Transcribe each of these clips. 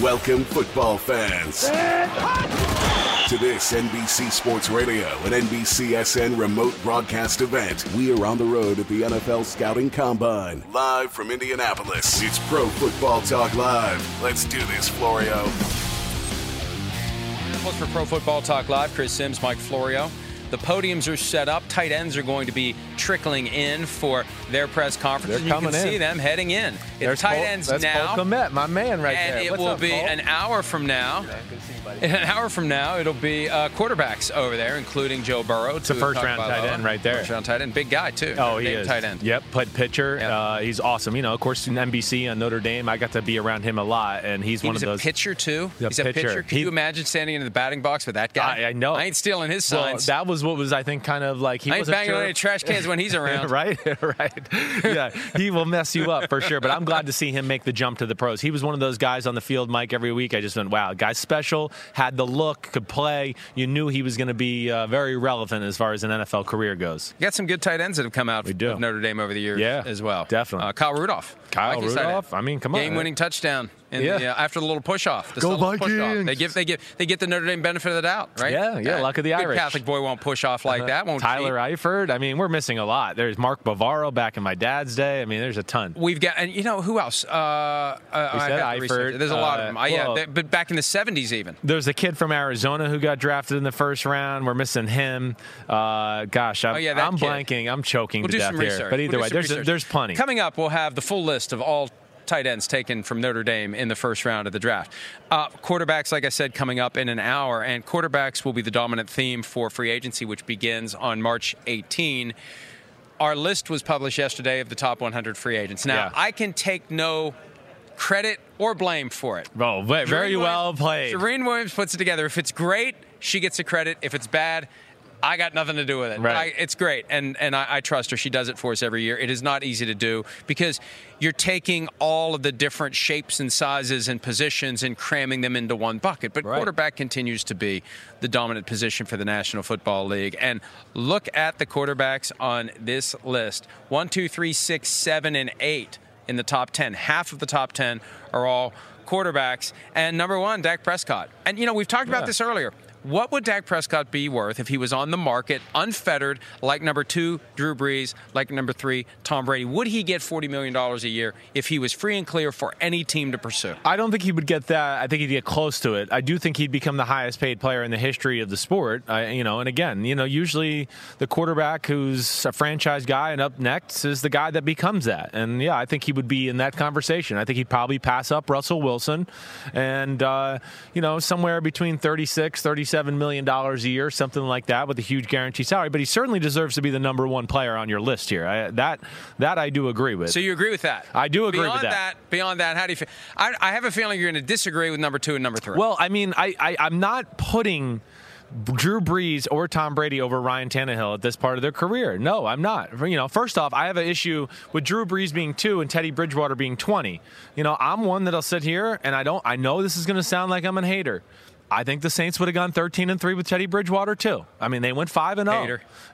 Welcome, football fans, to this NBC Sports Radio and NBCSN remote broadcast event. We are on the road at the NFL Scouting Combine, live from Indianapolis. It's Pro Football Talk Live. Let's do this, Florio. For Pro Football Talk Live, Chris Sims, Mike Florio. The podiums are set up. Tight ends are going to be trickling in for their press conference. They're you can coming see them heading in. It's There's tight Cole- ends that's now. Cole Kmet, my man right and there. it What's will up, be Cole? an hour from now. Good to see you, an hour from now, it'll be uh, quarterbacks over there, including Joe Burrow. It's a first round tight Loa. end right there. First round tight end, big guy too. Oh, he Named is. tight end. Yep, played pitcher. Yeah. Uh, he's awesome. You know, of course, in NBC on Notre Dame, I got to be around him a lot, and he's He one was of a pitcher too. Yeah, He's a pitcher. pitcher. Can He- you imagine standing in the batting box with that guy? I, I know. I ain't stealing his well, signs. that was what was I think kind of like he I ain't wasn't banging sure. on any trash cans when he's around. right, right. Yeah, he will mess you up for sure. But I'm glad to see him make the jump to the pros. He was one of those guys on the field, Mike. Every week, I just went, "Wow, guy's special. Had the look, could play. You knew he was going to be uh, very relevant as far as an NFL career goes." You got some good tight ends that have come out We do. of Notre Dame over the years Yeah, as well. definitely. Uh, Kyle Rudolph. Kyle end. Rudolph? I mean, come on. Game-winning touchdown. In Yeah. the, uh, after the little push-off. The Go subtle push-off. Vikings! They give they give they get the Notre Dame benefit of the doubt, right? Yeah, yeah, luck of the Good Irish. Catholic boy won't push off like that. Won't Tyler cheat. Eifert. I mean, we're missing a lot. There's Mark Bavaro back in my dad's day. I mean, there's a ton. We've got, and you know who else? Uh, uh, I said have to research Eifert. There's a lot of uh, them. Uh, yeah, well- they- but back in the '70s, even. There's a kid from Arizona who got drafted in the first round. We're missing him. Uh, gosh, I'm, Oh, yeah, I'm blanking. I'm choking We'll to do death some here. research. But either We'll way, there's research. there's plenty. Coming up, we'll have the full list of all tight ends taken from Notre Dame in the first round of the draft. Uh, quarterbacks, like I said, coming up in an hour, and quarterbacks will be the dominant theme for free agency, which begins on March 18. Our list was published yesterday of the top 100 free agents. Now, Yeah. I can take no credit or blame for it. Oh, very Shereen well Williams- played. Shereen Williams puts it together. If it's great, she gets the credit. If it's bad, I got nothing to do with it. Right. I, it's great, and and I, I trust her. She does it for us every year. It is not easy to do because you're taking all of the different shapes and sizes and positions and cramming them into one bucket. But Right. quarterback continues to be the dominant position for the National Football League. And look at the quarterbacks on this list: one, two, three, six, seven, and eight in the top ten. Half of the top ten are all quarterbacks. And number one, Dak Prescott. And you know we've talked about this earlier. What would Dak Prescott be worth if he was on the market, unfettered, like number two, Drew Brees, like number three, Tom Brady? Would he get $40 million a year if he was free and clear for any team to pursue? I don't think he would get that. I think he'd get close to it. I do think he'd become the highest paid player in the history of the sport. I, you know, and again, you know, usually the quarterback who's a franchise guy and up next is the guy that becomes that. And yeah, I think he would be in that conversation. I think he'd probably pass up Russell Wilson, and uh, you know, somewhere between 36, 37 million dollars a year, something like that, with a huge guaranteed salary. But he certainly deserves to be the number one player on your list here. I, that that I do agree with. So you agree with that? I do agree with beyond that. Beyond that, how do you feel? I, I have a feeling you're going to disagree with number two and number three. Well, I mean, I, I I'm not putting Drew Brees or Tom Brady over Ryan Tannehill at this part of their career. No, I'm not. You know, first off, I have an issue with Drew Brees being two and Teddy Bridgewater being 20. You know, I'm one that'll sit here and I don't. I know this is going to sound like I'm a hater. I think the Saints would have gone 13 and 3 with Teddy Bridgewater too. I mean, they went 5 and 0.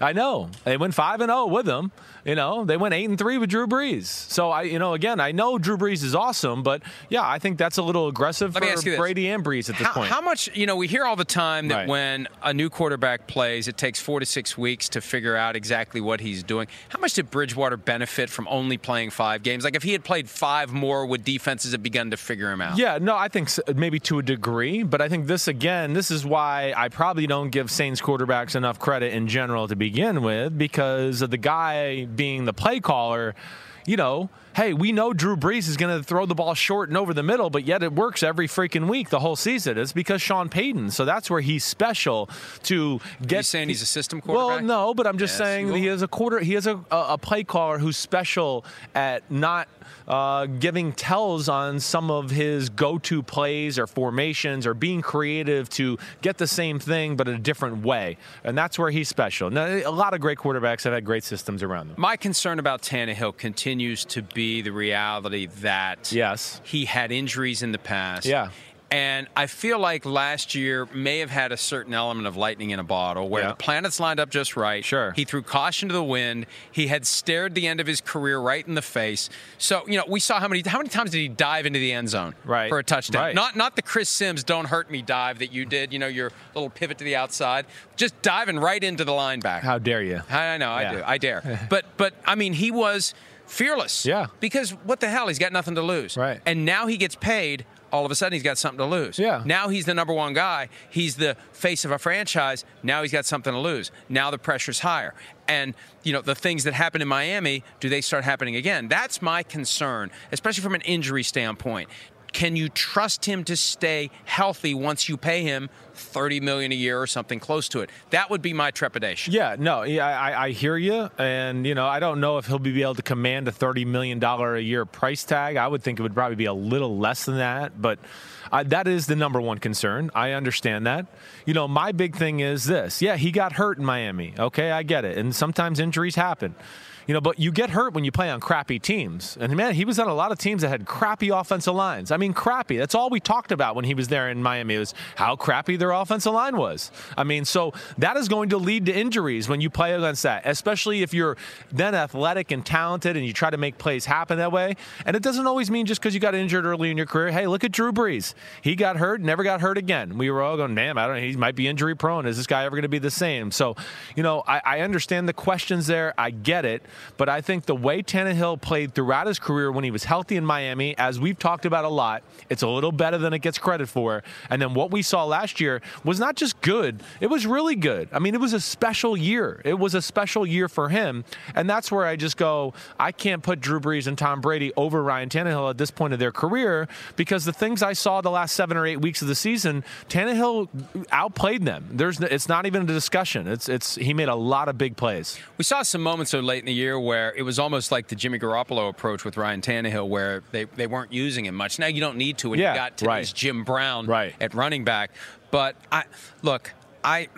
I know. They went 5 and 0 with him. You know, they went 8 and 3 with Drew Brees. So I you know, again, I know Drew Brees is awesome, but yeah, I think that's a little aggressive Let for Brady and Brees at this how, point. How much, you know, we hear all the time that Right. when a new quarterback plays, it takes 4 to 6 weeks to figure out exactly what he's doing. How much did Bridgewater benefit from only playing 5 games? Like if he had played 5 more would defenses have begun to figure him out? Yeah, no, I think s- maybe to a degree, but I think this again, this is why I probably don't give Saints quarterbacks enough credit in general to begin with because of the guy being the play caller. You know, hey, we know Drew Brees is going to throw the ball short and over the middle, but yet it works every freaking week the whole season. It's because Sean Payton. So that's where he's special to get. you saying he's a system quarterback? Well, no, but I'm just Yes, saying he is a quarter. He is a, a, a play caller who's special at not uh, giving tells on some of his go-to plays or formations or being creative to get the same thing but in a different way, and that's where he's special. Now, a lot of great quarterbacks have had great systems around them. My concern about Tannehill continues to be the reality that Yes. he had injuries in the past. Yeah. And I feel like last year may have had a certain element of lightning in a bottle where Yeah. the planets lined up just right. Sure. He threw caution to the wind. He had stared the end of his career right in the face. So, you know, we saw how many how many times did he dive into the end zone Right. for a touchdown? Right. Not not the Chris Sims don't hurt me dive that you did, you know, your little pivot to the outside. Just diving right into the linebacker. How dare you? I I know, I do. I dare. but but I mean, he was fearless. Yeah. Because what the hell? He's got nothing to lose. Right. And now he gets paid. All of a sudden, he's got something to lose. Yeah. Now he's the number one guy. He's the face of a franchise. Now he's got something to lose. Now the pressure's higher. And, you know, the things that happened in Miami, do they start happening again? That's my concern, especially from an injury standpoint. Can you trust him to stay healthy once you pay him 30 million a year or something close to it? That would be my trepidation. Yeah, no, I, I hear you, and you know, I don't know if he'll be able to command a thirty million dollar a year price tag. I would think it would probably be a little less than that, but uh, that is the number one concern. I understand that. You know, my big thing is this: yeah, he got hurt in Miami. Okay, I get it, and sometimes injuries happen. You know, but you get hurt when you play on crappy teams. And man, he was on a lot of teams that had crappy offensive lines. I mean, crappy. That's all we talked about when he was there in Miami was how crappy their offensive line was. I mean, so that is going to lead to injuries when you play against that, especially if you're then athletic and talented and you try to make plays happen that way. And it doesn't always mean just because you got injured early in your career. Hey, look at Drew Brees. He got hurt, never got hurt again. We were all going, man, I don't know. He might be injury prone. Is this guy ever going to be the same? So, you know, I, I understand the questions there. I get it. But I think the way Tannehill played throughout his career when he was healthy in Miami, as we've talked about a lot, it's a little better than it gets credit for. And then what we saw last year was not just good, it was really good. I mean, it was a special year. It was a special year for him. And that's where I just go, I can't put Drew Brees and Tom Brady over Ryan Tannehill at this point of their career because the things I saw the last seven or eight weeks of the season, Tannehill outplayed them. There's, it's not even a discussion. It's, it's, he made a lot of big plays. We saw some moments so late in the year where it was almost like the Jimmy Garoppolo approach with Ryan Tannehill, where they, they weren't using him much. Now you don't need to when Yeah, you got today's right. Jim Brown Right. at running back. But I look, I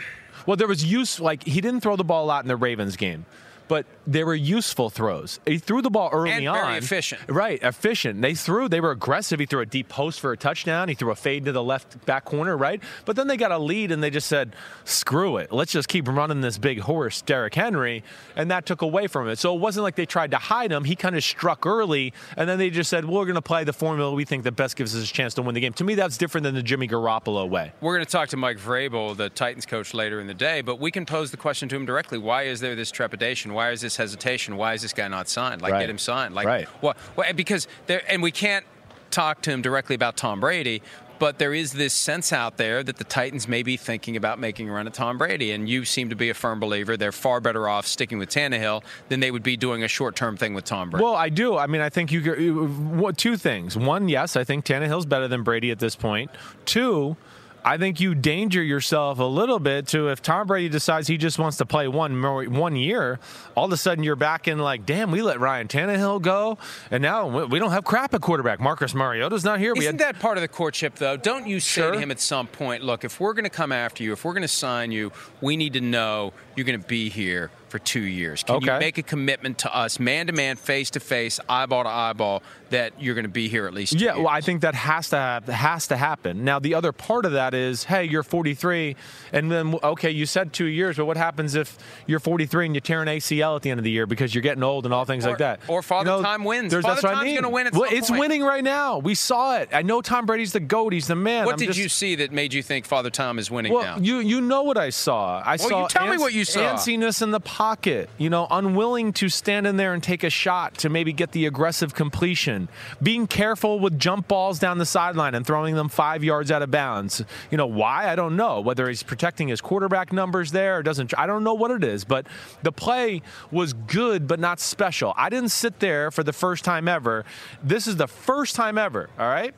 Well, there was use like he didn't throw the ball a lot in the Ravens game. But they were useful throws. He threw the ball early And on. very efficient. Right, efficient. They threw, they were aggressive. He threw a deep post for a touchdown. He threw a fade to the left back corner, right? But then they got a lead and they just said, screw it. Let's just keep running this big horse, Derrick Henry. And that took away from it. So it wasn't like they tried to hide him. He kind of struck early. And then they just said, well, we're going to play the formula we think that best gives us a chance to win the game. To me, that's different than the Jimmy Garoppolo way. we're going to talk to Mike Vrabel, the Titans coach, later in the day. But we can pose the question to him directly: Why is there this trepidation? Why is this hesitation? Why is this guy not signed? Like, Right. get him signed. Like, Right. what? what because there, and we can't talk to him directly about Tom Brady. But there is this sense out there that the Titans may be thinking about making a run at Tom Brady, and you seem to be a firm believer they're far better off sticking with Tannehill than they would be doing a short-term thing with Tom Brady. Well, I do. I mean, I think you, you two things. One, yes, I think Tannehill's better than Brady at this point. Two, I think you danger yourself a little bit to if Tom Brady decides he just wants to play one more, one year, all of a sudden you're back in like, damn, we let Ryan Tannehill go, and now we don't have crap at quarterback. Marcus Mariota's not here. Isn't had, that part of the courtship, though? Don't you say Sure. to him at some point, look, if we're going to come after you, if we're going to sign you, we need to know you're going to be here for two years. Can you make a commitment to us, man to man, face to face, eyeball to eyeball, that you're going to be here at least? Yeah, well, I think that has to have, has to happen. Now, the other part of that is, hey, you're 43, and then okay, you said two years, but what happens if you're 43 and you tear an ACL at the end of the year because you're getting old and all things Or- like that? or Father Time wins. Father that's what I mean. win at Well, it's point. winning right now. We saw it. I know Tom Brady's the goat. He's the man. What I'm did just- you see that made you think Father Tom is winning well, now? you you know what I saw. I Well, saw you tell me what you saw. Antsiness in the pocket. You know, unwilling to stand in there and take a shot to maybe get the aggressive completion. Being careful with jump balls down the sideline and throwing them five yards out of bounds. You know why? I don't know. Whether he's protecting his quarterback numbers there or doesn't. I don't know what it is. But the play was good, but not special. I didn't sit there for the first time ever. This is the first time ever. All right.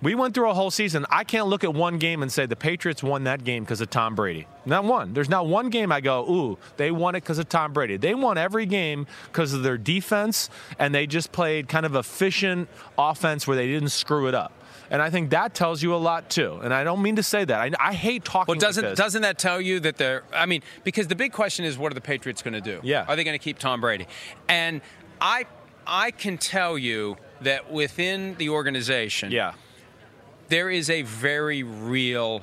We went through a whole season. I can't look at one game and say the Patriots won that game because of Tom Brady. Not one. There's not one game I go, ooh, they won it because of Tom Brady. They won every game because of their defense, and they just played kind of efficient offense where they didn't screw it up. And I think that tells you a lot too. And I don't mean to say that. I, I hate talking. Well, doesn't like doesn't that tell you that they're? I mean, because the big question is, what are the Patriots going to do? Yeah. Are they going to keep Tom Brady? And I I can tell you that within the organization, Yeah. There is a very real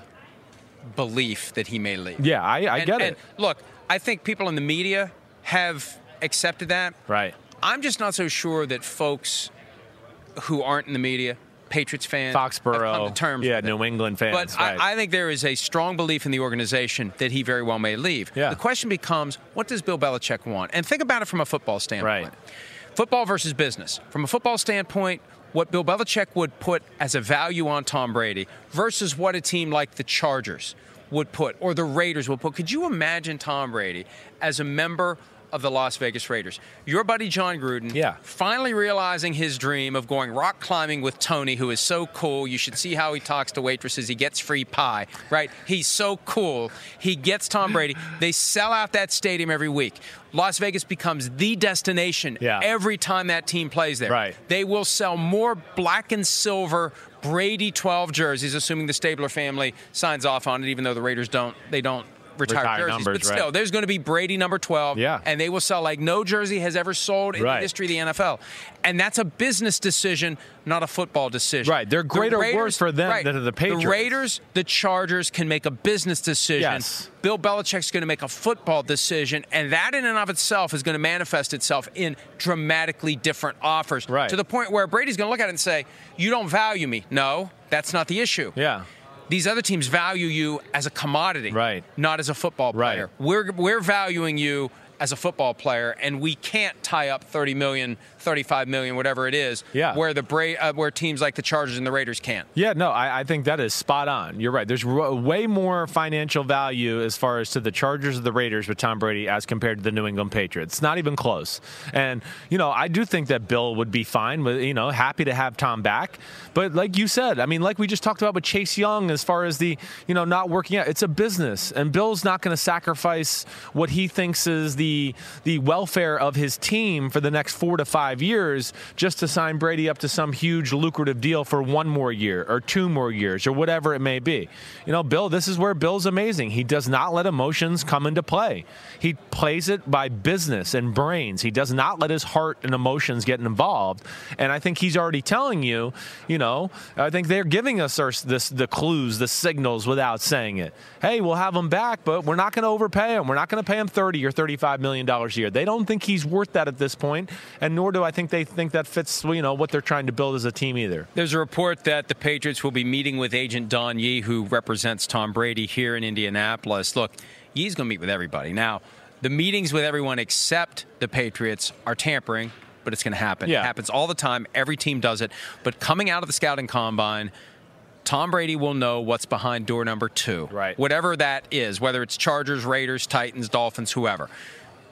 belief that he may leave. Yeah, I, I and, get and it. look, I think people in the media have accepted that. Right. I'm just not so sure that folks who aren't in the media, Patriots fans, uh, come Foxborough. terms yeah. New England fans. But right. I, I think there is a strong belief in the organization that he very well may leave. Yeah. The question becomes, what does Bill Belichick want? And think about it from a football standpoint. Right. Football versus business. From a football standpoint, what Bill Belichick would put as a value on Tom Brady versus what a team like the Chargers would put or the Raiders would put. Could you imagine Tom Brady as a member of the Las Vegas Raiders? Your buddy Jon Gruden Yeah. finally realizing his dream of going rock climbing with Tony, who is so cool. You should see how he talks to waitresses. He gets free pie, right? He's so cool. He gets Tom Brady. They sell out that stadium every week. Las Vegas becomes the destination Yeah. every time that team plays there. Right. They will sell more black and silver Brady 12 jerseys, assuming the Stabler family signs off on it, even though the Raiders don't. They don't. Retire, Retire jerseys, numbers, but still, right. there's going to be Brady number 12, Yeah. and they will sell like no jersey has ever sold in the history of the NFL. And that's a business decision, not a football decision. Right. They're The greater words for them than the Patriots. The Raiders, the Chargers can make a business decision. Yes. Bill Belichick's going to make a football decision, and that in and of itself is going to manifest itself in dramatically different offers. Right. To the point where Brady's going to look at it and say, You don't value me. No, that's not the issue. yeah. These other teams value you as a commodity, Right. Not as a football Right. player. We're we're valuing you as a football player, and we can't tie up 30 million, 35 million, whatever it is, Yeah. where the Bra- uh, where teams like the Chargers and the Raiders can't. Yeah, no, I, I think that is spot on. You're right. There's way more financial value as far as to the Chargers or the Raiders with Tom Brady as compared to the New England Patriots. Not even close. And, you know, I do think that Bill would be fine with, you know, happy to have Tom back. But like you said, I mean, like we just talked about with Chase Young as far as the, you know, not working out, it's a business. And Bill's not going to sacrifice what he thinks is the, the welfare of his team for the next four to five years just to sign Brady up to some huge lucrative deal for one more year or two more years or whatever it may be. You know, Bill, this is where Bill's amazing. He does not let emotions come into play. He plays it by business and brains. He does not let his heart and emotions get involved. And I think he's already telling you, you know, I think they're giving us our, this, the clues, the signals without saying it. Hey, we'll have him back, but we're not going to overpay him. We're not going to pay him 30 or 35 million dollars a year. They don't think he's worth that at this point, and nor do I think they think that fits, you know, what they're trying to build as a team either. There's a report that the Patriots will be meeting with agent Don Yee, who represents Tom Brady here in Indianapolis. Look, Yee's going to meet with everybody. Now, the meetings with everyone except the Patriots are tampering, but it's going to happen. Yeah. It happens all the time. Every team does it. But coming out of the scouting combine, Tom Brady will know what's behind door number two. Right. Whatever that is, whether it's Chargers, Raiders, Titans, Dolphins, whoever.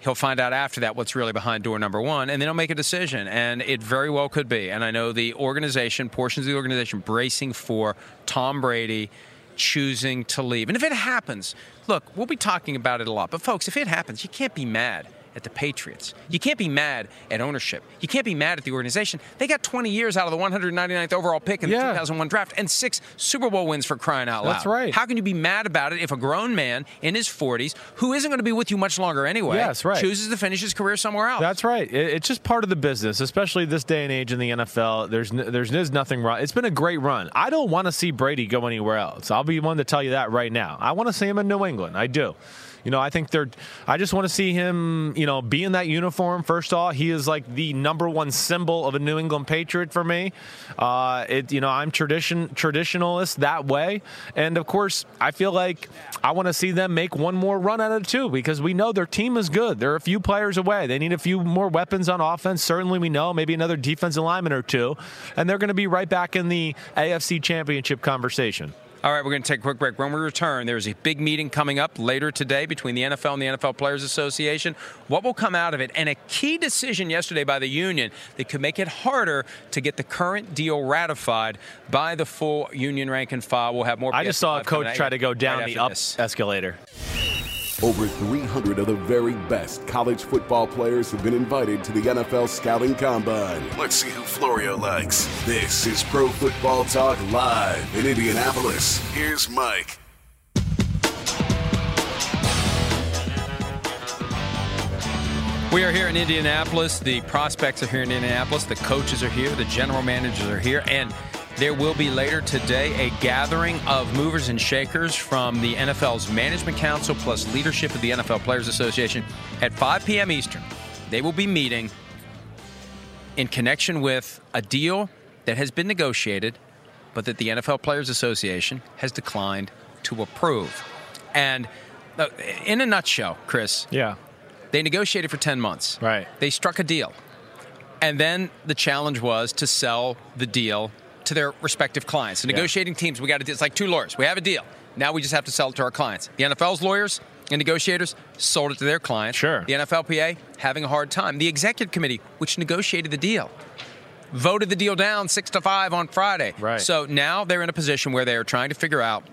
He'll find out after that what's really behind door number one, and then he'll make a decision. And it very well could be. And I know the organization, portions of the organization, bracing for Tom Brady choosing to leave. And if it happens, look, we'll be talking about it a lot. But folks, if it happens, you can't be mad at the Patriots. You can't be mad at ownership. You can't be mad at the organization. They got 20 years out of the 199th overall pick in Yeah. the 2001 draft and six Super Bowl wins for crying out loud. That's right. How can you be mad about it if a grown man in his 40s, who isn't going to be with you much longer anyway, Yes, right. chooses to finish his career somewhere else? That's right. It's just part of the business, especially this day and age in the NFL. There's there's, there's nothing wrong. It's been a great run. I don't want to see Brady go anywhere else. I'll be one to tell you that right now. I want to see him in New England. I do. You know, I think they're. I just want to see him. You know, be in that uniform. First off, he is like the number one symbol of a New England Patriot for me. Uh, it. You know, I'm tradition traditionalist that way, and of course, I feel like I want to see them make one more run out of two because we know their team is good. They're a few players away. They need a few more weapons on offense. Certainly, we know maybe another defensive lineman or two, and they're going to be right back in the AFC Championship conversation. All right, we're going to take a quick break. When we return, there's a big meeting coming up later today between the NFL and the NFL Players Association. What will come out of it? And a key decision yesterday by the union that could make it harder to get the current deal ratified by the full union rank and file. We'll have more. I just saw a coach try to go down right the up this. escalator. Over 300 of the very best college football players have been invited to the NFL Scouting Combine. Let's see who Florio likes. This is Pro Football Talk Live in Indianapolis. Here's Mike. We are here in Indianapolis. The prospects are here in Indianapolis. The coaches are here. The general managers are here. And there will be later today a gathering of movers and shakers from the NFL's Management Council plus leadership of the NFL Players Association at 5 p.m. Eastern. They will be meeting in connection with a deal that has been negotiated, but that the NFL Players Association has declined to approve. And uh, in a nutshell, Chris, Yeah. they negotiated for 10 months. Right. They struck a deal. And then the challenge was to sell the deal to their respective clients. The negotiating teams, we got to, it's like two lawyers. We have a deal. Now we just have to sell it to our clients. The NFL's lawyers and negotiators sold it to their clients. Sure. The NFLPA having a hard time. The executive committee, which negotiated the deal, voted the deal down six to five on Friday. Right. So now they're in a position where they are trying to figure out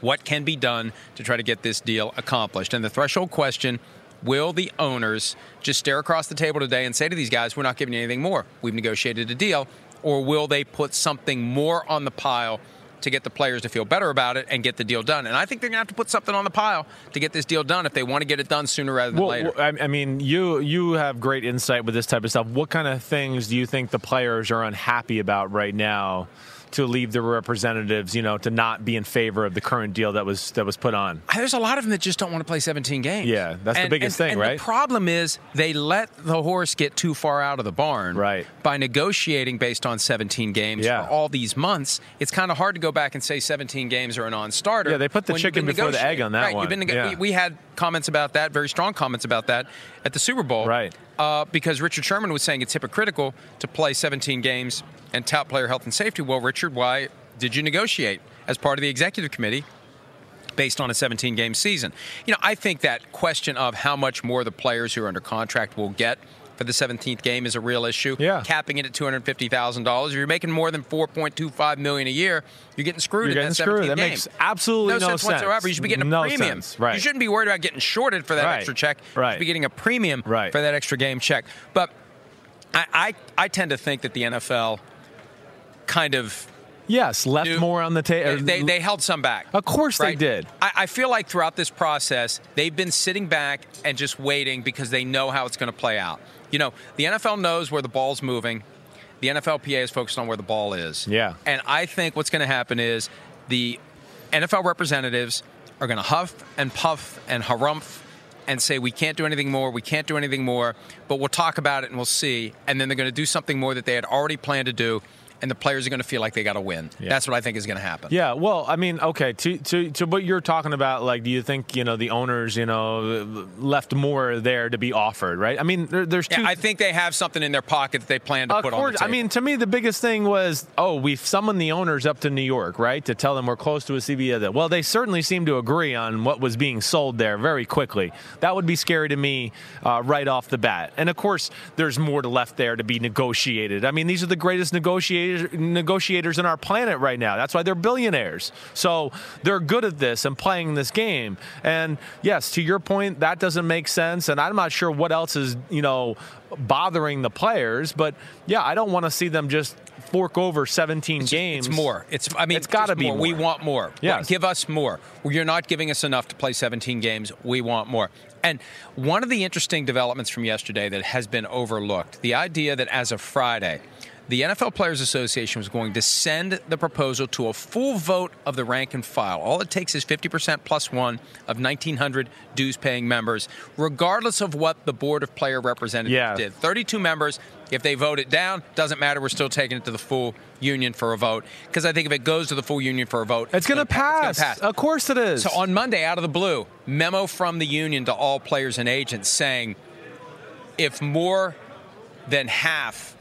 what can be done to try to get this deal accomplished. And the threshold question will the owners just stare across the table today and say to these guys, we're not giving you anything more? We've negotiated a deal. Or will they put something more on the pile to get the players to feel better about it and get the deal done? And I think they're going to have to put something on the pile to get this deal done if they want to get it done sooner rather than Well, later. I mean, you you have great insight with this type of stuff. What kind of things do you think the players are unhappy about right now to leave the representatives, you know, to not be in favor of the current deal that was that was put on? There's a lot of them that just don't want to play 17 games. Yeah, that's the biggest and- thing, and right? The problem is they let the horse get too far out of the barn. Right. By negotiating based on 17 games Yeah. for all these months, it's kind of hard to go back and say 17 games are a non-starter. Yeah, they put the chicken before the egg on that right, one. You've been nego- Yeah. we, we had comments about that, very strong comments about that at the Super Bowl. Right. Uh, because Richard Sherman was saying it's hypocritical to play 17 games and tout player health and safety. Well, Richard, why did you negotiate as part of the executive committee? based on a 17 game season. You know, I think that question of how much more the players who are under contract will get for the 17th game is a real issue. Yeah. Capping it at $250,000. If you're making more than $4.25 million a year, you're getting screwed You're in getting that 17th screwed. That game. makes absolutely no sense whatsoever. sense. You should be getting a No premium. sense. Right. You shouldn't be worried about getting shorted for that Right. extra check. Right. You should be getting a premium Right. for that extra game check. But I, I, I tend to think that the NFL kind of Yes, left more on the table. they, they, held some back. Of course they did. I, I feel like throughout this process, they've been sitting back and just waiting because they know how it's going to play out. You know, the NFL knows where the ball's moving. The NFLPA is focused on where the ball is. Yeah. And I think what's going to happen is the NFL representatives are going to huff and puff and harumph and say we can't do anything more, we can't do anything more, but we'll talk about it and we'll see. And then they're going to do something more that they had already planned to do, and the players are going to feel like they got to win. Yeah. That's what I think is going to happen. Yeah, well, I mean, okay, to, to to what you're talking about, like, do you think you know the owners, you know, left more there to be offered, right? I mean, there, there's two. Yeah, I think they have something in their pocket that they plan to Of put on course, the table. I mean, to me, the biggest thing was, oh, we've summoned the owners up to New York, right, to tell them we're close to a CBA. deal. Well, they certainly seem to agree on what was being sold there very quickly. That would be scary to me uh, right off the bat. And of course, there's more to left there to be negotiated. I mean, these are the greatest negotiate, negotiators negotiators in our planet right now. That's why they're billionaires. So they're good at this and playing this game. And yes, to your point, that doesn't make sense. And I'm not sure what else is you know bothering the players. But yeah, I don't want to see them just fork over 17 it's, games. It's more. It's I mean, it's got to be more. We want more. Yes. Give us more. You're not giving us enough to play 17 games. We want more. And one of the interesting developments from yesterday that has been overlooked, the idea that as of Friday, the NFL Players Association was going to send the proposal to a full vote of the rank and file. All it takes is 50% plus one of 1,900 dues paying members, regardless of what the Board of Player Representatives yeah. did. 32 members. If they vote it down, doesn't matter. We're still taking it to the full union for a vote. Because I think if it goes to the full union for a vote, it's, it's going to pass. pass. Of course it is. So on Monday, out of the blue, memo from the union to all players and agents saying if more than half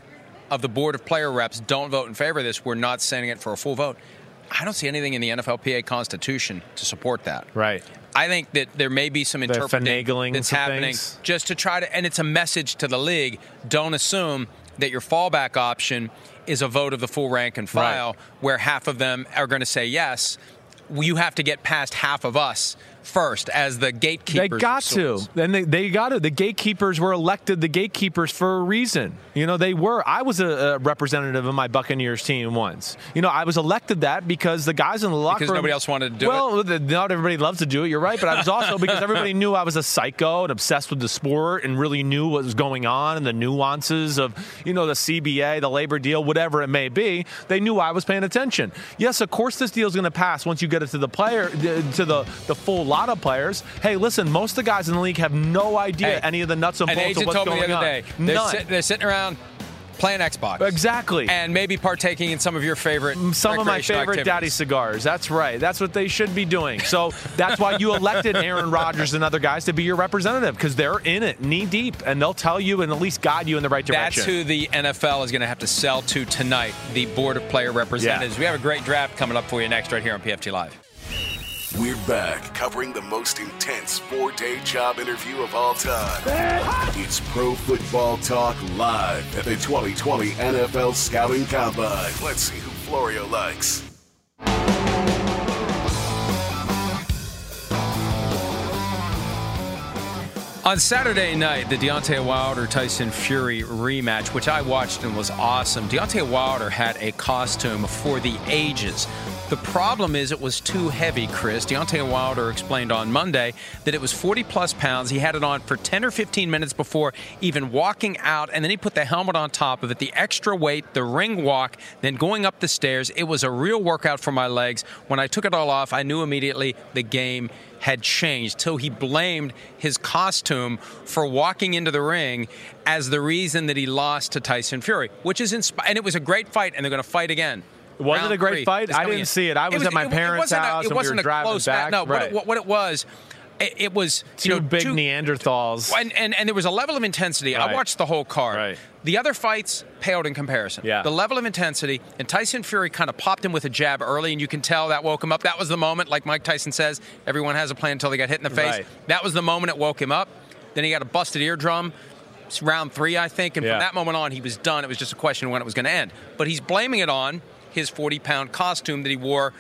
of the board of player reps don't vote in favor of this, we're not sending it for a full vote. I don't see anything in the NFLPA Constitution to support that. Right. I think that there may be some interpreting that's happening things. just to try to, and it's a message to the league. Don't assume that your fallback option is a vote of the full rank and file, right. where half of them are going to say yes. You have to get past half of us first as the gatekeepers. They got to. And they, they got to. The gatekeepers were elected the gatekeepers for a reason. You know, they were. I was a, a, representative of my Buccaneers team once. You know, I was elected that because the guys in the locker because room. nobody else wanted to do well, it. Well, not everybody loves to do it. You're right. But I was also because everybody knew I was a psycho and obsessed with the sport and really knew what was going on and the nuances of, you know, the CBA, the labor deal, whatever it may be. They knew I was paying attention. Yes, of course, this deal is going to pass once you get it to the player, to the, the full lot of players. Hey, listen, most of the guys in the league have no idea hey, any of the nuts and bolts agent of what's going the on. Day, they're, sit, they're sitting around playing Xbox. Exactly. And maybe partaking in some of your favorite mm, some of my favorite activities. daddy cigars. That's right. That's what they should be doing. So that's why you elected Aaron Rodgers and other guys to be your representative because they're in it knee deep and they'll tell you and at least guide you in the right direction. That's who the NFL is going to have to sell to tonight, the Board of Player Representatives. Yeah. We have a great draft coming up for you next right here on PFT Live. We're back covering the most intense four day job interview of all time. It's Pro Football Talk Live at the 2020 NFL Scouting Combine. Let's see who Florio likes. On Saturday night, the Deontay Wilder Tyson Fury rematch, which I watched and was awesome. Deontay Wilder had a costume for the ages. The problem is it was too heavy, Chris. Deontay Wilder explained on Monday that it was 40 plus pounds. He had it on for 10 or 15 minutes before even walking out, and then he put the helmet on top of it, the extra weight, the ring walk, then going up the stairs. It was a real workout for my legs. When I took it all off, I knew immediately the game had changed till he blamed his costume for walking into the ring as the reason that he lost to Tyson Fury, which is insp- and it was a great fight, and they're going to fight again. Was it a great fight? I didn't in. see it. I was, It at my it- it parents' a- house It and wasn't were a close back. No, right. what, it, what it was, it, it was two you know, big two, Neanderthals. and, and and there was a level of intensity. I watched the whole card. Right. The other fights paled in comparison. Yeah. The level of intensity, and Tyson Fury kind of popped him with a jab early, and you can tell that woke him up. That was the moment, like Mike Tyson says, everyone has a plan until they got hit in the face. Right. That was the moment it woke him up. Then he got a busted eardrum. It's round three, I think, and Yeah. from that moment on, he was done. It was just a question of when it was going to end. But he's blaming it on his 40-pound costume that he wore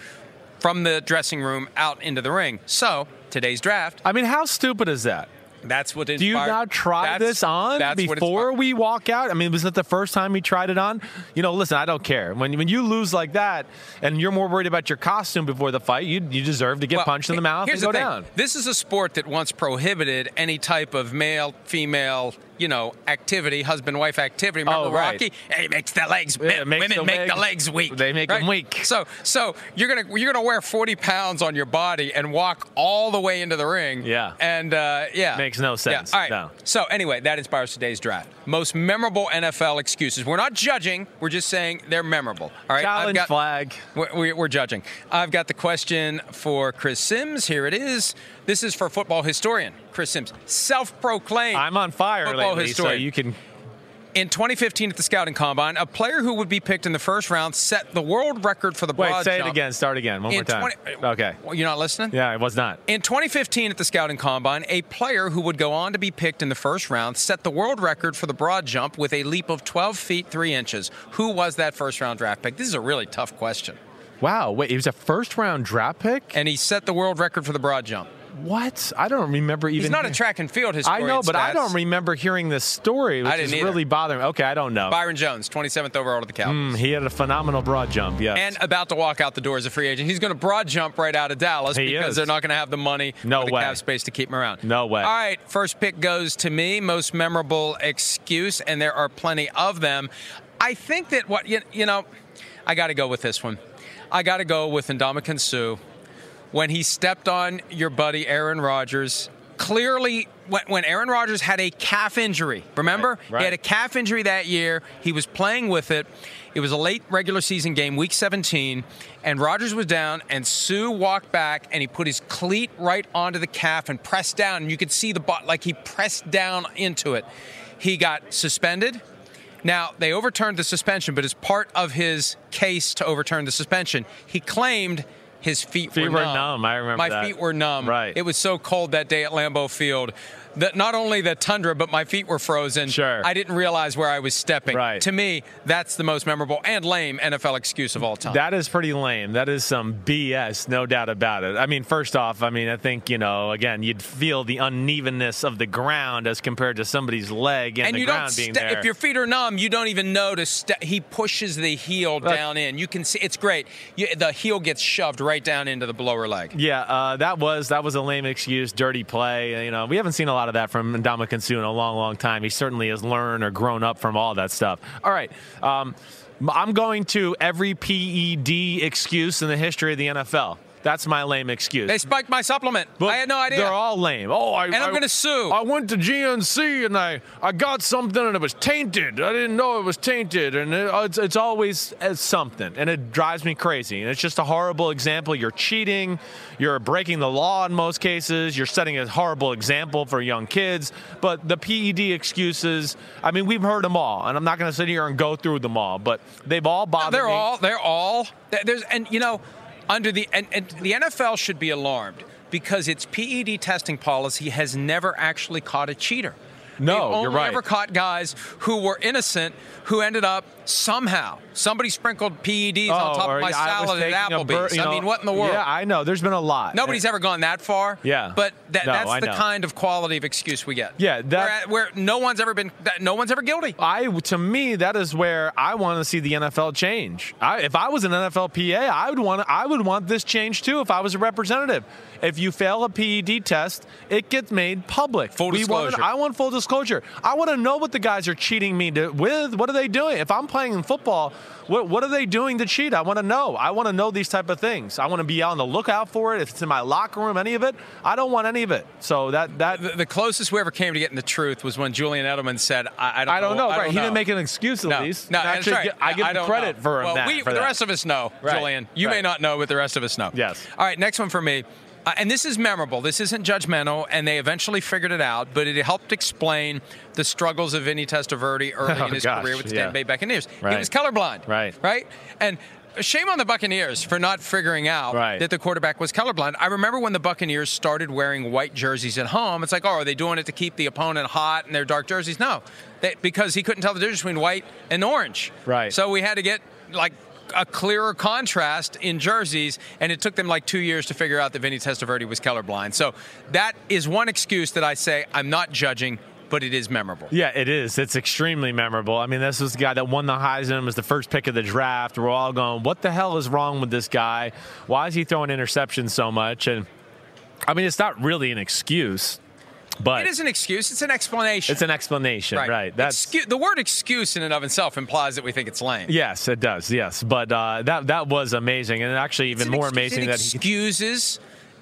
from the dressing room out into the ring. So today's draft, I mean, how stupid is that? that's what inspired. Do you not try that's- this on before we walk out? I mean, was it the first time he tried it on? You know, listen, I don't care. When when you lose like that and you're more worried about your costume before the fight, you you deserve to get Well, punched in the mouth and go the down. This is a sport that once prohibited any type of male, female, you know, activity, husband-wife activity. Remember Oh, right. Rocky? Hey, it makes the legs. Yeah, makes women the make the legs- legs weak. they make 'em weak. So, so you're gonna you're gonna wear 40 pounds on your body and walk all the way into the ring. Yeah. And uh, yeah, Makes no sense. Yeah. All right. No. So anyway, that inspires today's draft. Most memorable NFL excuses. We're not judging. We're just saying they're memorable. All right. I've Challenge got- flag. we're, we're- we're judging. I've got the question for Chris Sims. Here it is. This is for football historian Chris Sims, self-proclaimed. I'm on fire football lately, so you can. In 2015 at the Scouting Combine, a player who would be picked in the first round set the world record for the Wait, broad say jump. it again. Start again. One more time. 20 okay. You're not listening? Yeah, I was not. In 2015 at the Scouting Combine, a player who would go on to be picked in the first round set the world record for the broad jump with a leap of 12 feet 3 inches. Who was that first round draft pick? This is a really tough question. Wow. Wait, he was a first round draft pick? And he set the world record for the broad jump. What? I don't remember even. He's not a track and field I know, but I don't remember hearing this story, which I didn't is either. really bothering me. Okay, I don't know. Byron Jones, 27th overall to the Cowboys. Hmm, he had a phenomenal broad jump, yes. and about to walk out the door as a free agent. He's going to broad jump right out of Dallas He because is. they're not going to have the money No or the way. cap space to keep him around. No way. All right, first pick goes to me. Most memorable excuse, and there are plenty of them. I think that what you, you know, I got to go with this one. I got to go with Ndamukong Suh when he stepped on your buddy Aaron Rodgers. Clearly, when, Aaron Rodgers had a calf injury, remember? Right, right. He had a calf injury that year. He was playing with it. It was a late regular season game, week 17, and Rodgers was down, and Suh walked back and he put his cleat right onto the calf and pressed down, and you could see the bot like he pressed down into it. He got suspended. Now, they overturned the suspension, but as part of his case to overturn the suspension, he claimed his feet, Feet were, were numb. numb. I remember My that. feet were numb. Right. It was so cold that day at Lambeau Field that not only the tundra, but my feet were frozen. Sure. I didn't realize where I was stepping. Right. To me, that's the most memorable and lame NFL excuse of all time. That is pretty lame. That is some BS, no doubt about it. I mean, first off, I mean, I think, you know, again, you'd feel the unevenness of the ground as compared to somebody's leg and, and the ground being there. if your feet are numb, you don't even know to ste- he pushes the heel down in. You can see it's great. You, the heel gets shoved right down into the blower leg. yeah, uh, that was that was a lame excuse, dirty play. You know, we haven't seen a lot of that from Ndamukong Suh in a long, long time. He certainly has learned or grown up from all that stuff. All right, um, I'm going to every PED excuse in the history of the NFL. That's my lame excuse. They spiked my supplement. But I had no idea. They're all lame. Oh, I, And I'm I- gonna sue. I went to GNC and I, I got something and it was tainted. I didn't know it was tainted, and it, it's, it's always uh, something, and it drives me crazy. And it's just a horrible example. You're cheating. You're breaking the law in most cases. You're setting a horrible example for young kids. But the PED excuses, I mean, we've heard them all, and I'm not going to sit here and go through them all, but they've all bothered they're me. all they're all there's and you know under the and, and the NFL should be alarmed because its PED testing policy has never actually caught a cheater. No, They've you're right. ever caught guys who were innocent who ended up somehow somebody sprinkled PEDs on oh, top Oh, of my salad at taking a bur- Applebee's. you I mean, what in the world? Yeah, I know. There's been a lot. Nobody's ever gone that far. Yeah. but that, No, that's I the know. kind of quality of excuse we get. Yeah, that- where, where no one's ever been, that no one's ever guilty. I to me that is where I want to see the NFL change. I, if I was an NFL PA, I would want I would want this change too. If I was a representative, if you fail a PED test, it gets made public. Full We want- disclosure. I want full disclosure. I want to know what the guys are cheating me to, with. What are they doing? If I'm playing in football, what what are they doing to cheat? I want to know. I want to know these type of things. I want to be on the lookout for it. If it's in my locker room, any of it, I don't want any of it. So that that The, the closest we ever came to getting the truth was when Julian Edelman said, "I, I don't, I don't know. I right? don't he know. didn't make an excuse at No, least. no, actually, right. I give him credit know. for well, that. we, for the that. rest of us know, Right, Julian. You may not know, but the rest of us know. Yes. All right, next one for me. Uh, and this is memorable. This isn't judgmental, and they eventually figured it out, but it helped explain the struggles of Vinny Testaverde early Oh, in his gosh, career with the yeah. Tampa Bay Buccaneers. He was colorblind. Right. Right? And shame on the Buccaneers for not figuring out Right. that the quarterback was colorblind. I remember when the Buccaneers started wearing white jerseys at home. It's like, oh, are they doing it to keep the opponent hot in their dark jerseys? No, they, because he couldn't tell the difference between white and orange. Right. So we had to get like a clearer contrast in jerseys, and it took them like two years to figure out that Vinny Testaverde was colorblind. So that is one excuse that I say I'm not judging, but it is memorable. Yeah, it is. It's extremely memorable. I mean, this was the guy that won the Heisman, was the first pick of the draft. We're all going, what the hell is wrong with this guy? Why is he throwing interceptions so much? And I mean, it's not really an excuse, but It is an excuse. It's an explanation. it's an explanation, right? That's Excu- the word excuse in and of itself implies that we think it's lame. yes, it does. Yes, but uh, that that was amazing, and actually even more excuse. amazing that he excuses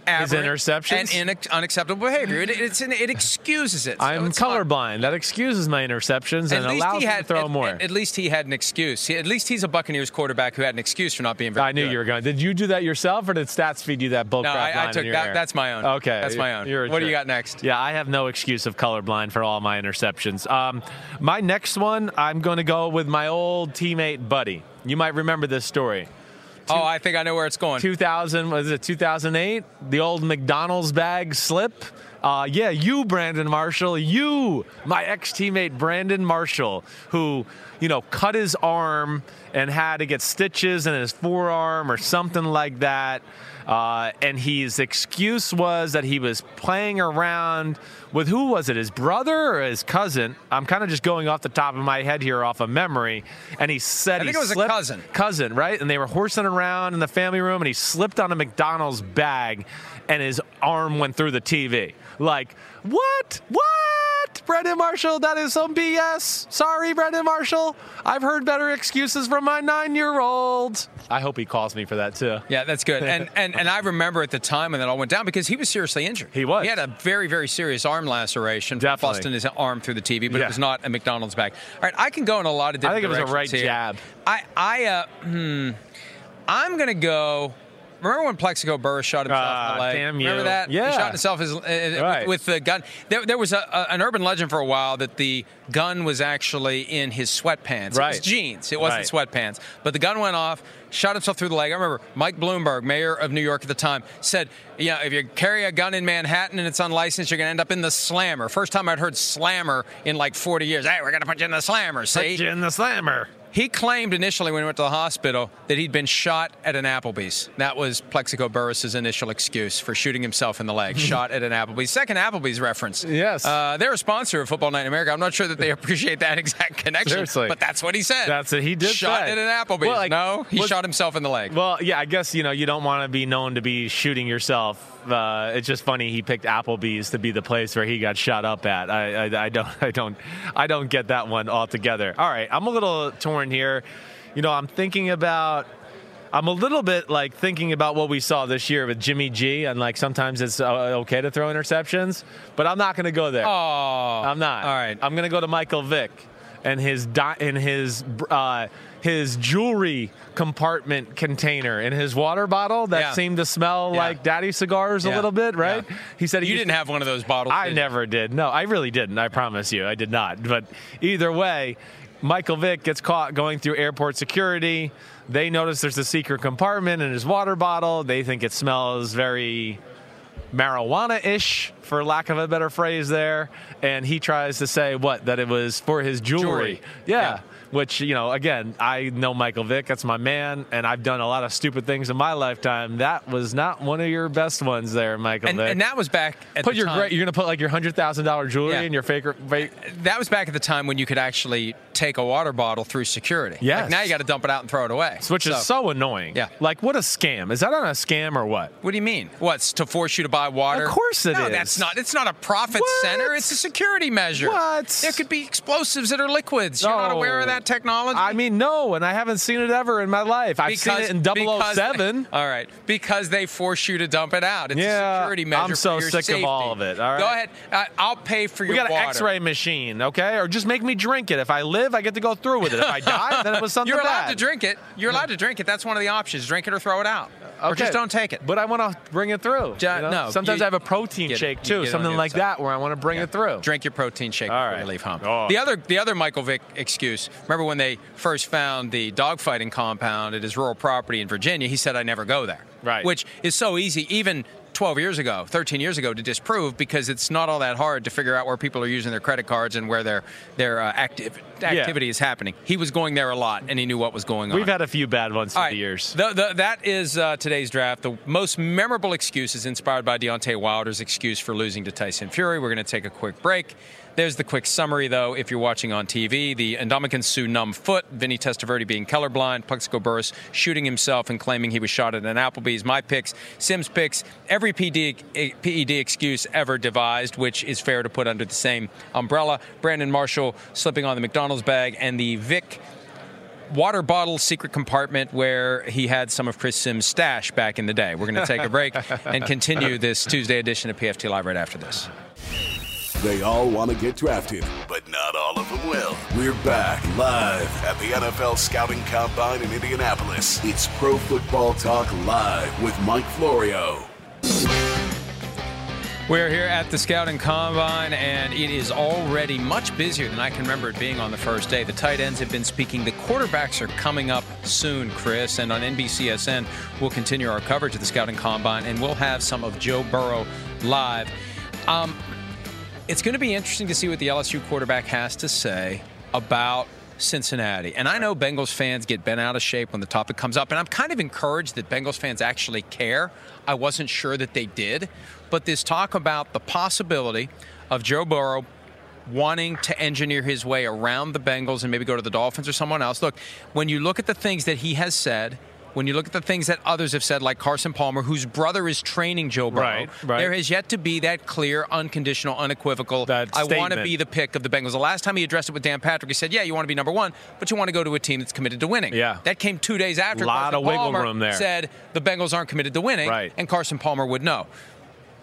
aberrant interceptions? and inex- unacceptable behavior. It, it's an, it excuses it. So I'm colorblind. That excuses my interceptions and allows he me to throw at, more. At, at least he had an excuse. He- at least he's a Buccaneers quarterback who had an excuse for not being very I knew good. you were going. Did you do that yourself, or did Stats feed you that bullcrap No, I, I in took that. That's my own. Okay, that's my own. What do you got next? Yeah, I have no excuse of colorblind for all my interceptions. Um, my next one, I'm going to go with my old teammate Buddy. You might remember this story. Oh, I think I know where it's going. 2000 was it 2008? The old McDonald's bag slip. Uh, yeah, you, Brandon Marshall, you, my ex teammate Brandon Marshall, who, you know, cut his arm and had to get stitches in his forearm or something like that. Uh, and his excuse was that he was playing around with who was it, his brother or his cousin? I'm kind of just going off the top of my head here, off of memory. And he said I think he it was a slipped- cousin. cousin, right? And they were horsing around in the family room, and he slipped on a McDonald's bag, and his arm went through the TV. Like, what? What? Brandon Marshall, that is some BS. Sorry, Brandon Marshall. I've heard better excuses from my nine year old. I hope he calls me for that, too. Yeah, that's good. And, and and I remember at the time when that all went down because he was seriously injured. He was. He had a very very serious arm laceration, Definitely. busting his arm through the TV, but Yeah. it was not a McDonald's bag. All right, I can go in a lot of different I think it was a right here. jab. I I uh, hmm, I'm gonna go. Remember when Plaxico Burress shot himself in Ah, the leg? damn Remember that? Yeah. He shot himself his, uh, Right. with, with the gun. There, there was a, a, an urban legend for a while that the gun was actually in his sweatpants. Right. It was jeans. It wasn't Right. sweatpants. But the gun went off, shot himself through the leg. I remember Mike Bloomberg, mayor of New York at the time, said, "Yeah, if you carry a gun in Manhattan and it's unlicensed, you're going to end up in the slammer." First time I'd heard slammer in like 40 years. Hey, we're going to put you in the slammer. See? Put you in the slammer. He claimed initially when he went to the hospital that he'd been shot at an Applebee's. That was Plaxico Burress's initial excuse for shooting himself in the leg. shot at an Applebee's. Second Applebee's reference. Yes. Uh, they're a sponsor of Football Night in America. I'm not sure that they appreciate that exact connection. Seriously. But that's what he said. That's it. He did Shot say. at an Applebee's. Well, like, no, he shot himself in the leg. Well, yeah, I guess you know you don't want to be known to be shooting yourself. Uh, it's just funny he picked Applebee's to be the place where he got shot up at. I, I, I don't, I don't, I don't get that one altogether. All right, I'm a little torn here. You know, I'm thinking about. I'm a little bit like thinking about what we saw this year with Jimmy G, and like sometimes it's uh, okay to throw interceptions, but I'm not going to go there. oh, I'm not. All right. I'm gonna go to Michael Vick and his di- and his uh, his jewelry compartment container in his water bottle that Yeah. seemed to smell Yeah. like daddy cigars a little bit, right? Yeah. He said he you didn't have one of those bottles. I did you? never did. No, I really didn't. I promise you, I did not. But either way, Michael Vick gets caught going through airport security. They notice there's a secret compartment in his water bottle. They think it smells very marijuana-ish, for lack of a better phrase there. And he tries to say what that it was for his jewelry. Jewelry. Yeah. Yeah. Which you know, again, I know Michael Vick. That's my man, and I've done a lot of stupid things in my lifetime. That was not one of your best ones, there, Michael And, Vick. and that was back at Put the your time. great. You're gonna put like your hundred thousand dollar jewelry Yeah. in your fake. fake that was back at the time when you could actually take a water bottle through security. Yeah. Like now you got to dump it out and throw it away. which is so annoying. Yeah. Like what a scam. Is that on a scam or what? What do you mean? What's to force you to buy water? Of course it no, is. that's not. It's not a profit What? center. It's a security measure. What? There could be explosives that are liquids. You're not aware of that technology. I mean, no, and I haven't seen it ever in my life. I've seen it in because- 007. all right, because they force you to dump it out. It's Yeah, a security measure. I'm so sick of all of it, all right? Go ahead. Uh, I'll pay for your We got an water. X-ray machine, okay? Or just make me drink it. If I live, I get to go through with it. If I die, then it was something You're allowed bad. to drink it. You're allowed to drink it. That's one of the options. Drink it or throw it out. Or just don't take it. But I want to bring it through. You know? no, Sometimes you- I have a protein get it. shake You too, get it on something the like that, where I want to bring it through. Drink your protein shake All before right. you leave home. Oh. The other the other Michael Vick excuse. Remember when they first found the dogfighting compound at his rural property in Virginia? He said, "I never go there." Right. Which is so easy, even 12 years ago, 13 years ago, to disprove because it's not all that hard to figure out where people are using their credit cards and where their their uh, active activity is happening. He was going there a lot, and he knew what was going on. We've had a few bad ones through right. the years. The, the, that is uh, today's draft. The most memorable excuse is inspired by Deontay Wilder's excuse for losing to Tyson Fury. We're going to take a quick break. There's the quick summary, though, if you're watching on TV. The Ndamukong Suh numb foot, Vinny Testaverde being colorblind, Plaxico Burress shooting himself and claiming he was shot at an Applebee's. My picks, Simms picks, every PD, eh, PED excuse ever devised, which is fair to put under the same umbrella. Brandon Marshall slipping on the McDonald's bag, and the Vick water bottle secret compartment where he had some of Chris Simms' stash back in the day. We're going to take a break and continue this Tuesday edition of PFT Live right after this. They all want to get drafted, but not all of them will. We're back live at the NFL Scouting Combine in Indianapolis. It's Pro Football Talk Live with Mike Florio. We're here at the Scouting Combine, and it is already much busier than I can remember it being on the first day. The tight ends have been speaking. The quarterbacks are coming up soon, Chris. And on NBCSN, we'll continue our coverage of the Scouting Combine, and we'll have some of Joe Burrow live. Um, it's going to be interesting to see what the LSU quarterback has to say about Cincinnati. And I know Bengals fans get bent out of shape when the topic comes up, and I'm kind of encouraged that Bengals fans actually care. I wasn't sure that they did. But this talk about the possibility of Joe Burrow wanting to engineer his way around the Bengals and maybe go to the Dolphins or someone else. Look, when you look at the things that he has said, when you look at the things that others have said, like Carson Palmer, whose brother is training Joe Burrow, right, right. there has yet to be that clear, unconditional, unequivocal. That I want to be the pick of the Bengals. The last time he addressed it with Dan Patrick, he said, "Yeah, you want to be number one, but you want to go to a team that's committed to winning." Yeah. that came two days after. Lot Carson of wiggle Palmer room there. Said the Bengals aren't committed to winning, Right. and Carson Palmer would know.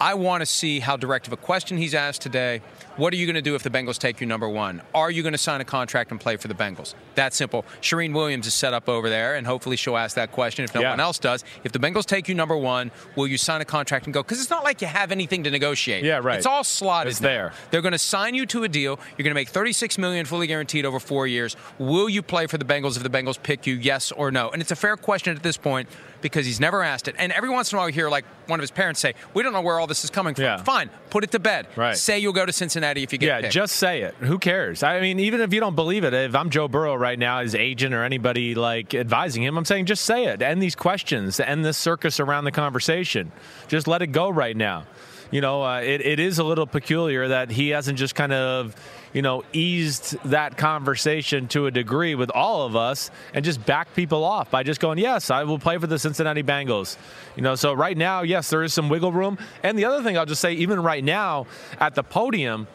I want to see how direct of a question he's asked today. What are you going to do if the Bengals take you number one? Are you going to sign a contract and play for the Bengals? That simple. Shireen Williams is set up over there, and hopefully she'll ask that question if no Yeah. one else does. If the Bengals take you number one, will you sign a contract and go? Because it's not like you have anything to negotiate. Yeah, right. It's all slotted. It's there. They're going to sign you to a deal. You're going to make 36 million fully guaranteed over four years. Will you play for the Bengals if the Bengals pick you? Yes or no? And it's a fair question at this point because he's never asked it. And every once in a while, you hear like one of his parents say, "We don't know where all this is coming from." Yeah. Fine, put it to bed. Right. Say you'll go to Cincinnati if you get there. Yeah, picked. just say it. Who cares? I mean, even if you don't believe it, if I'm Joe Burrow right now, his agent or anybody like advising him, I'm saying just say it. End these questions. End this circus around the conversation. Just let it go right now. You know, uh, it, it is a little peculiar that he hasn't just kind of, you know, eased that conversation to a degree with all of us and just back people off by just going, yes, I will play for the Cincinnati Bengals. You know, so right now, yes, there is some wiggle room. And the other thing I'll just say, even right now at the podium,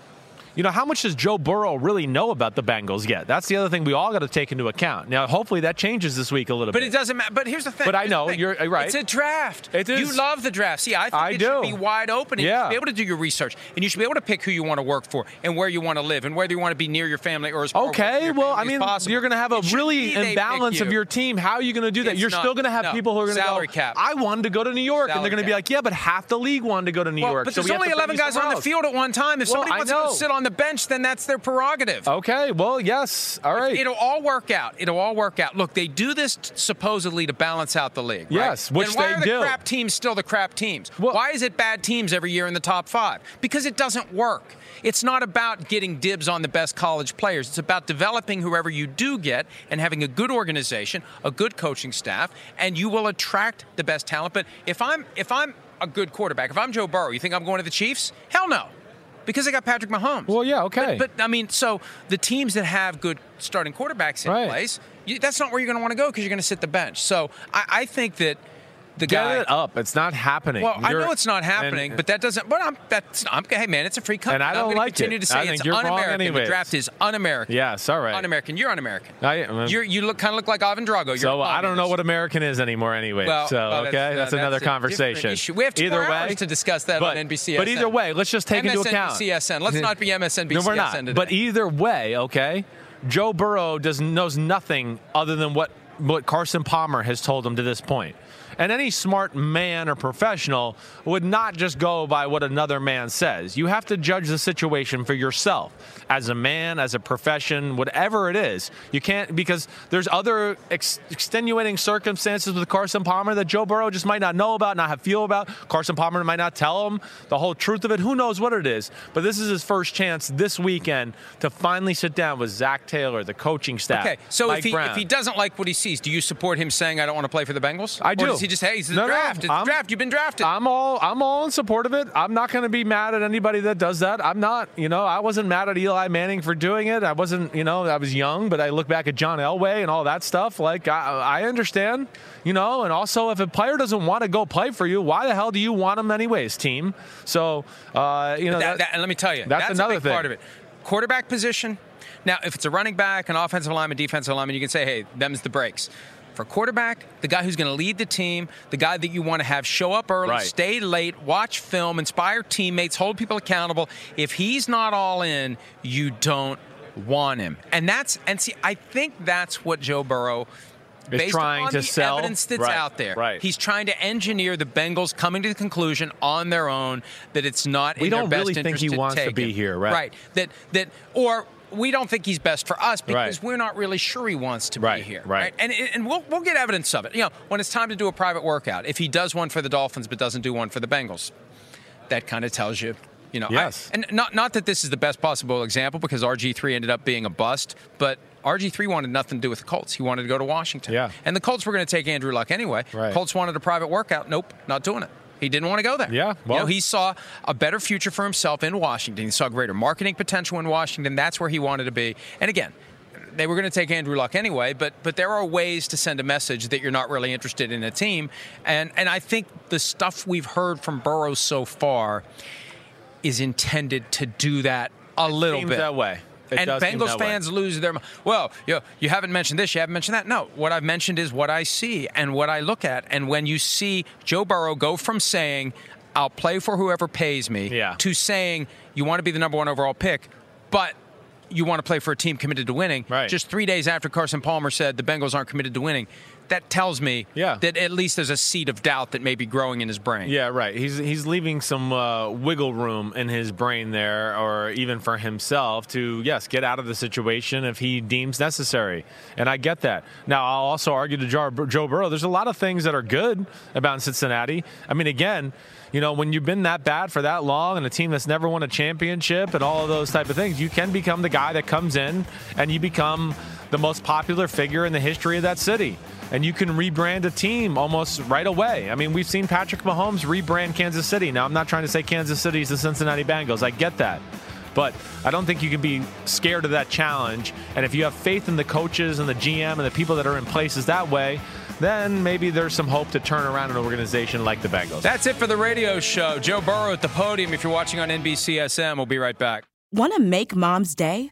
you know, how much does Joe Burrow really know about the Bengals yet? That's the other thing we all got to take into account. Now, hopefully that changes this week a little But bit. But it doesn't matter. But here's the thing. But I know, you're- right. It's a draft. It is. You love the draft. See, I think I it do. should be wide open. And You Yeah. should be able to do your research, and you should be able to pick who you want to work for and where you want to live and whether you want to be near your family or as far away from Okay, well, I mean, you're going to have a It really be they pick imbalance of your team. How are you going to do that? It's you're not- still going to have no. people who are going to go. Salary cap. I wanted to go to New York, and they're going to be like, yeah, but half the league wanted to go to New Well, York. but so there's only 11 guys on the field at one time. If somebody wants to sit on the bench, then that's their prerogative. Okay, well, yes, all right. It'll all work out. It'll all work out. Look, they do this t- supposedly to balance out the league. right? Yes, which then why they are the do. crap teams still the crap teams? Well- why is it bad teams every year in the top five? Because it doesn't work. It's not about getting dibs on the best college players. It's about developing whoever you do get and having a good organization, a good coaching staff, and you will attract the best talent. But if I'm if I'm a good quarterback, if I'm Joe Burrow, you think I'm going to the Chiefs? Hell no. Because they got Patrick Mahomes. Well, yeah, okay. But, but I mean, so the teams that have good starting quarterbacks in Right. place, you, that's not where you're going to want to go because you're going to sit the bench. So I, I think that the Get guy. it up. It's not happening. Well, I You're- know it's not happening, and- but that doesn't. But I'm that's. I'm hey man, it's a free country. And I don't like continue it. to say I think it's un-American. The draft is un-American. Yes, all right. Un-American. You're un-American. I- You're, you look kind of look like Ivan Drago. You're So I don't know what American is anymore, anyway. Well, so well, okay, that's, uh, another that's a conversation. We have two either way, hours to discuss that but, on NBCSN. But either way, let's just take into account. MSNBCSN. Let's not be MSNBCSN No, we're not. today. But either way, okay, Joe Burrow does knows nothing other than what what Carson Palmer has told him to this point. And any smart man or professional would not just go by what another man says. You have to judge the situation for yourself as a man, as a profession, whatever it is. You can't, because there's other ex- extenuating circumstances with Carson Palmer that Joe Burrow just might not know about, not have feel about. Carson Palmer might not tell him the whole truth of it. Who knows what it is? But this is his first chance this weekend to finally sit down with Zac Taylor, the coaching staff. Okay, so Mike if he Brown. if he doesn't like what he sees, do you support him saying I don't want to play for the Bengals? I do. Just hey, it's the No, no, draft? it's I'm- draft. You've been drafted. I'm all I'm all in support of it. I'm not going to be mad at anybody that does that. I'm not. You know, I wasn't mad at Eli Manning for doing it. I wasn't. You know, I was young, but I look back at John Elway and all that stuff. Like I, I understand. You know, and also if a player doesn't want to go play for you, why the hell do you want him anyways, team? So uh, you know, that, that- that- and let me tell you, that's that's, another thing. part of it. Quarterback position, Now, if it's a running back, an offensive lineman, defensive lineman, you can say, hey, them's the breaks. For quarterback, the guy who's going to lead the team, the guy that you want to have show up early, Right. stay late, watch film, inspire teammates, hold people accountable. If he's not all in, you don't want him. And that's and see, I think that's what Joe Burrow Is based trying on to the sell? evidence that's Right, out there. right. He's trying to engineer the Bengals coming to the conclusion on their own that it's not We in don't best really think he to wants to take be him. here, right. Right. That that or we don't think he's best for us because Right. we're not really sure he wants to Right, be here. right. right? And and we'll we'll get evidence of it. You know, when it's time to do a private workout, if he does one for the Dolphins but doesn't do one for the Bengals, that kind of tells you. You know, I- Yes. and not not that this is the best possible example because RG3 ended up being a bust, but RG3 wanted nothing to do with the Colts. He wanted to go to Washington. Yeah. And the Colts were going to take Andrew Luck anyway. Right. Colts wanted a private workout. Nope, not doing it. He didn't want to go there. Yeah, you well- know, he saw a better future for himself in Washington. He saw greater marketing potential in Washington. That's where he wanted to be. And again, they were going to take Andrew Luck anyway, but but there are ways to send a message that you're not really interested in a team. And and I think the stuff we've heard from Burrow so far is intended to do that a little seems bit that way. It and Bengals that way. fans lose their. Well, you, you haven't mentioned this, you haven't mentioned that. No, what I've mentioned is what I see and what I look at. And when you see Joe Burrow go from saying, I'll play for whoever pays me, Yeah. to saying, you want to be the number one overall pick, but you want to play for a team committed to winning. Right. Just three days after Carson Palmer said the Bengals aren't committed to winning, that tells me Yeah. that at least there's a seed of doubt that may be growing in his brain. Yeah, right. He's he's leaving some uh, wiggle room in his brain there, or even for himself to yes get out of the situation if he deems necessary. And I get that. Now I'll also argue to Joe Joe Burrow. There's a lot of things that are good about Cincinnati. I mean, again. You know, when you've been that bad for that long and a team that's never won a championship and all of those type of things, you can become the guy that comes in and you become the most popular figure in the history of that city and you can rebrand a team almost right away. I mean, we've seen Patrick Mahomes rebrand Kansas City. Now, I'm not trying to say Kansas City is the Cincinnati Bengals. I get that. But I don't think you can be scared of that challenge. And if you have faith in the coaches and the GM and the people that are in places that way, then maybe there's some hope to turn around an organization like the Bengals. That's it for the radio show. Joe Burrow at the podium. If you're watching on NBCSN, we'll be right back. Want to make mom's day?